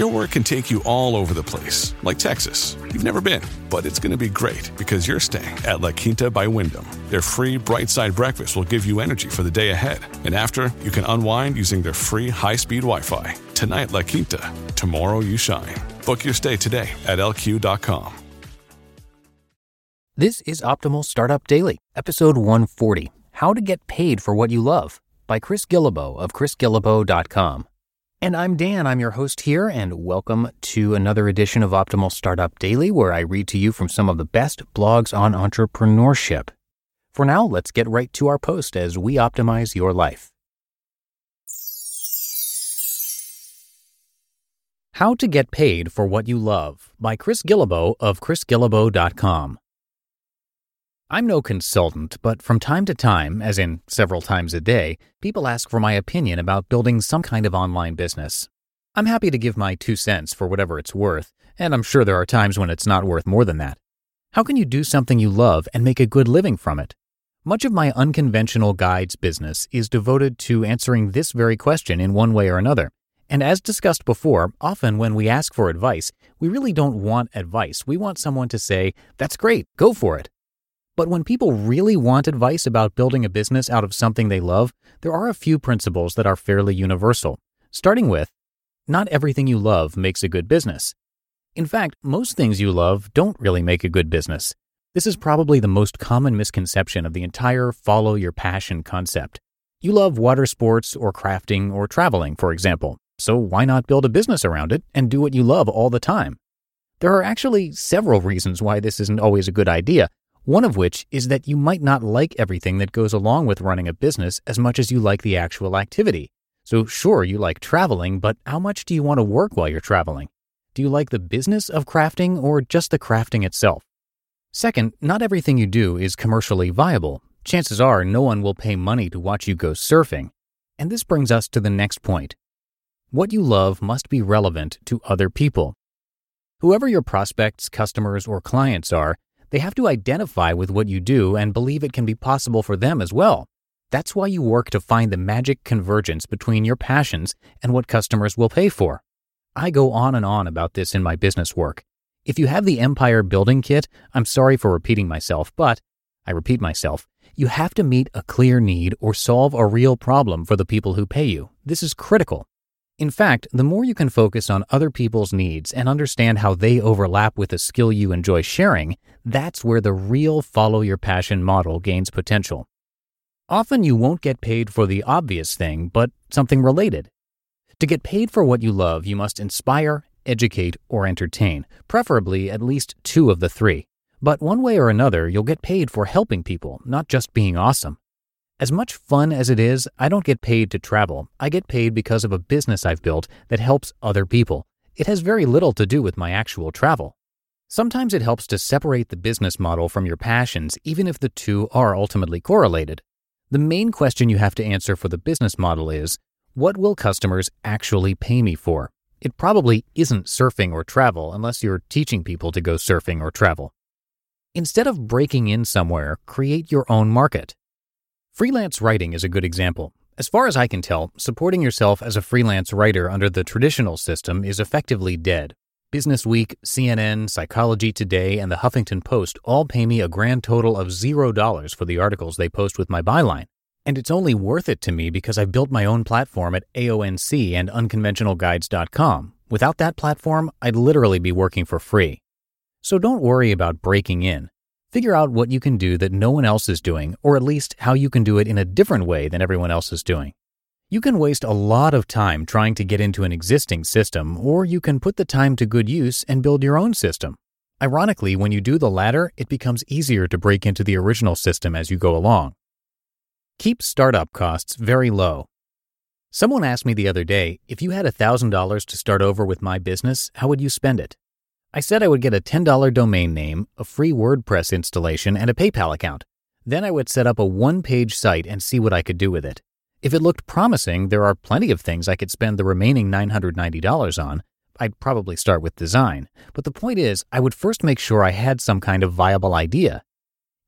Your work can take you all over the place, like Texas. You've never been, but it's going to be great because you're staying at La Quinta by Wyndham. Their free bright side breakfast will give you energy for the day ahead. And after, you can unwind using their free high speed Wi Fi. Tonight, La Quinta. Tomorrow, you shine. Book your stay today at lq.com. This is Optimal Startup Daily, episode 140 How to Get Paid for What You Love by Chris Guillebeau of chrisguillebeau.com. And I'm Dan, I'm your host here, and welcome to another edition of Optimal Startup Daily, where I read to you from some of the best blogs on entrepreneurship. For now, let's get right to our post as we optimize your life. How to Get Paid for What You Love by Chris Guillebeau of chrisguillebeau.com. I'm no consultant, but from time to time, as in several times a day, people ask for my opinion about building some kind of online business. I'm happy to give my two cents for whatever it's worth, and I'm sure there are times when it's not worth more than that. How can you do something you love and make a good living from it? Much of my unconventional guides business is devoted to answering this very question in one way or another. And as discussed before, often when we ask for advice, we really don't want advice. We want someone to say, That's great, go for it. But when people really want advice about building a business out of something they love, there are a few principles that are fairly universal. Starting with, not everything you love makes a good business. In fact, most things you love don't really make a good business. This is probably the most common misconception of the entire follow your passion concept. You love water sports or crafting or traveling, for example, so why not build a business around it and do what you love all the time? There are actually several reasons why this isn't always a good idea, one of which is that you might not like everything that goes along with running a business as much as you like the actual activity. So, sure, you like traveling, but how much do you want to work while you're traveling? Do you like the business of crafting or just the crafting itself? Second, not everything you do is commercially viable. Chances are no one will pay money to watch you go surfing. And this brings us to the next point. What you love must be relevant to other people. Whoever your prospects, customers, or clients are, they have to identify with what you do and believe it can be possible for them as well. That's why you work to find the magic convergence between your passions and what customers will pay for. I go on and on about this in my business work. If you have the empire building kit, I'm sorry for repeating myself, but I repeat myself, you have to meet a clear need or solve a real problem for the people who pay you. This is critical. In fact, the more you can focus on other people's needs and understand how they overlap with a skill you enjoy sharing, that's where the real follow your passion model gains potential. Often you won't get paid for the obvious thing, but something related. To get paid for what you love, you must inspire, educate, or entertain, preferably at least two of the three. But one way or another, you'll get paid for helping people, not just being awesome. As much fun as it is, I don't get paid to travel. I get paid because of a business I've built that helps other people. It has very little to do with my actual travel. Sometimes it helps to separate the business model from your passions, even if the two are ultimately correlated. The main question you have to answer for the business model is what will customers actually pay me for? It probably isn't surfing or travel unless you're teaching people to go surfing or travel. Instead of breaking in somewhere, create your own market. Freelance writing is a good example. As far as I can tell, supporting yourself as a freelance writer under the traditional system is effectively dead. Business Week, CNN, Psychology Today, and the Huffington Post all pay me a grand total of $0 for the articles they post with my byline. And it's only worth it to me because I've built my own platform at AONC and unconventionalguides.com. Without that platform, I'd literally be working for free. So don't worry about breaking in. Figure out what you can do that no one else is doing, or at least how you can do it in a different way than everyone else is doing. You can waste a lot of time trying to get into an existing system, or you can put the time to good use and build your own system. Ironically, when you do the latter, it becomes easier to break into the original system as you go along. Keep startup costs very low. Someone asked me the other day if you had $1,000 to start over with my business, how would you spend it? I said I would get a $10 domain name, a free WordPress installation, and a PayPal account. Then I would set up a one page site and see what I could do with it. If it looked promising, there are plenty of things I could spend the remaining $990 on. I'd probably start with design. But the point is, I would first make sure I had some kind of viable idea.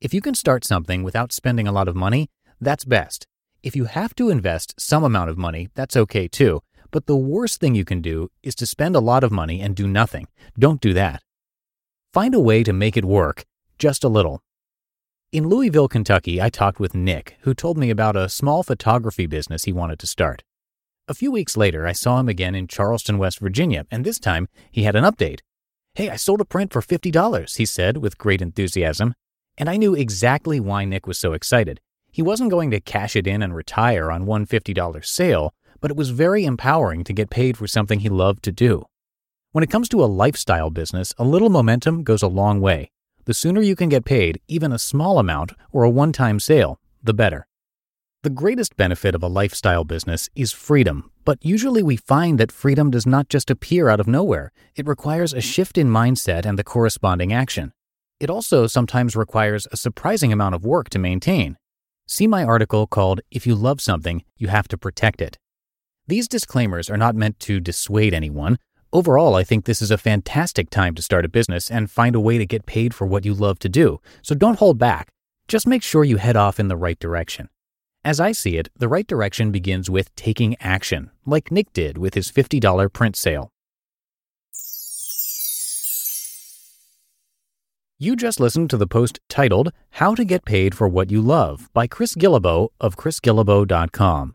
If you can start something without spending a lot of money, that's best. If you have to invest some amount of money, that's okay too. But the worst thing you can do is to spend a lot of money and do nothing. Don't do that. Find a way to make it work, just a little. In Louisville, Kentucky, I talked with Nick, who told me about a small photography business he wanted to start. A few weeks later, I saw him again in Charleston, West Virginia, and this time he had an update. Hey, I sold a print for $50, he said with great enthusiasm. And I knew exactly why Nick was so excited. He wasn't going to cash it in and retire on one $50 sale, but it was very empowering to get paid for something he loved to do. When it comes to a lifestyle business, a little momentum goes a long way. The sooner you can get paid, even a small amount or a one time sale, the better. The greatest benefit of a lifestyle business is freedom, but usually we find that freedom does not just appear out of nowhere. It requires a shift in mindset and the corresponding action. It also sometimes requires a surprising amount of work to maintain. See my article called If You Love Something, You Have to Protect It. These disclaimers are not meant to dissuade anyone. Overall, I think this is a fantastic time to start a business and find a way to get paid for what you love to do, so don't hold back. Just make sure you head off in the right direction. As I see it, the right direction begins with taking action, like Nick did with his $50 print sale. You just listened to the post titled How to Get Paid for What You Love by Chris Guillebeau of chrisguillebeau.com.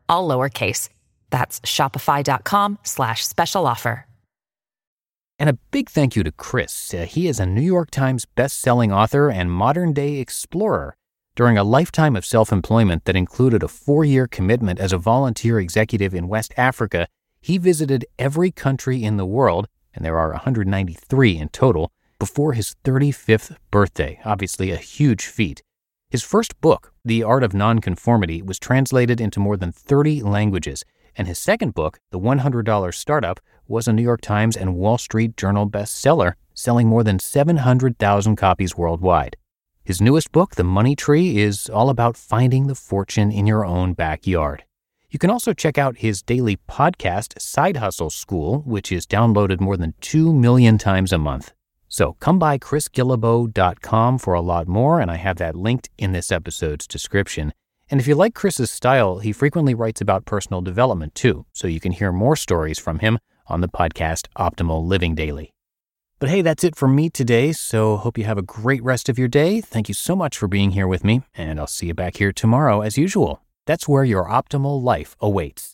all lowercase. That's shopify.com slash special offer. And a big thank you to Chris. Uh, he is a New York Times best-selling author and modern-day explorer. During a lifetime of self-employment that included a four-year commitment as a volunteer executive in West Africa, he visited every country in the world, and there are 193 in total, before his 35th birthday, obviously a huge feat. His first book, The Art of Nonconformity, was translated into more than 30 languages, and his second book, The $100 Startup, was a New York Times and Wall Street Journal bestseller, selling more than 700,000 copies worldwide. His newest book, The Money Tree, is all about finding the fortune in your own backyard. You can also check out his daily podcast, Side Hustle School, which is downloaded more than 2 million times a month. So come by chrisguillebeau.com for a lot more, and I have that linked in this episode's description. And if you like Chris's style, he frequently writes about personal development too, so you can hear more stories from him on the podcast Optimal Living Daily. But hey, that's it for me today, so hope you have a great rest of your day. Thank you so much for being here with me, and I'll see you back here tomorrow as usual. That's where your optimal life awaits.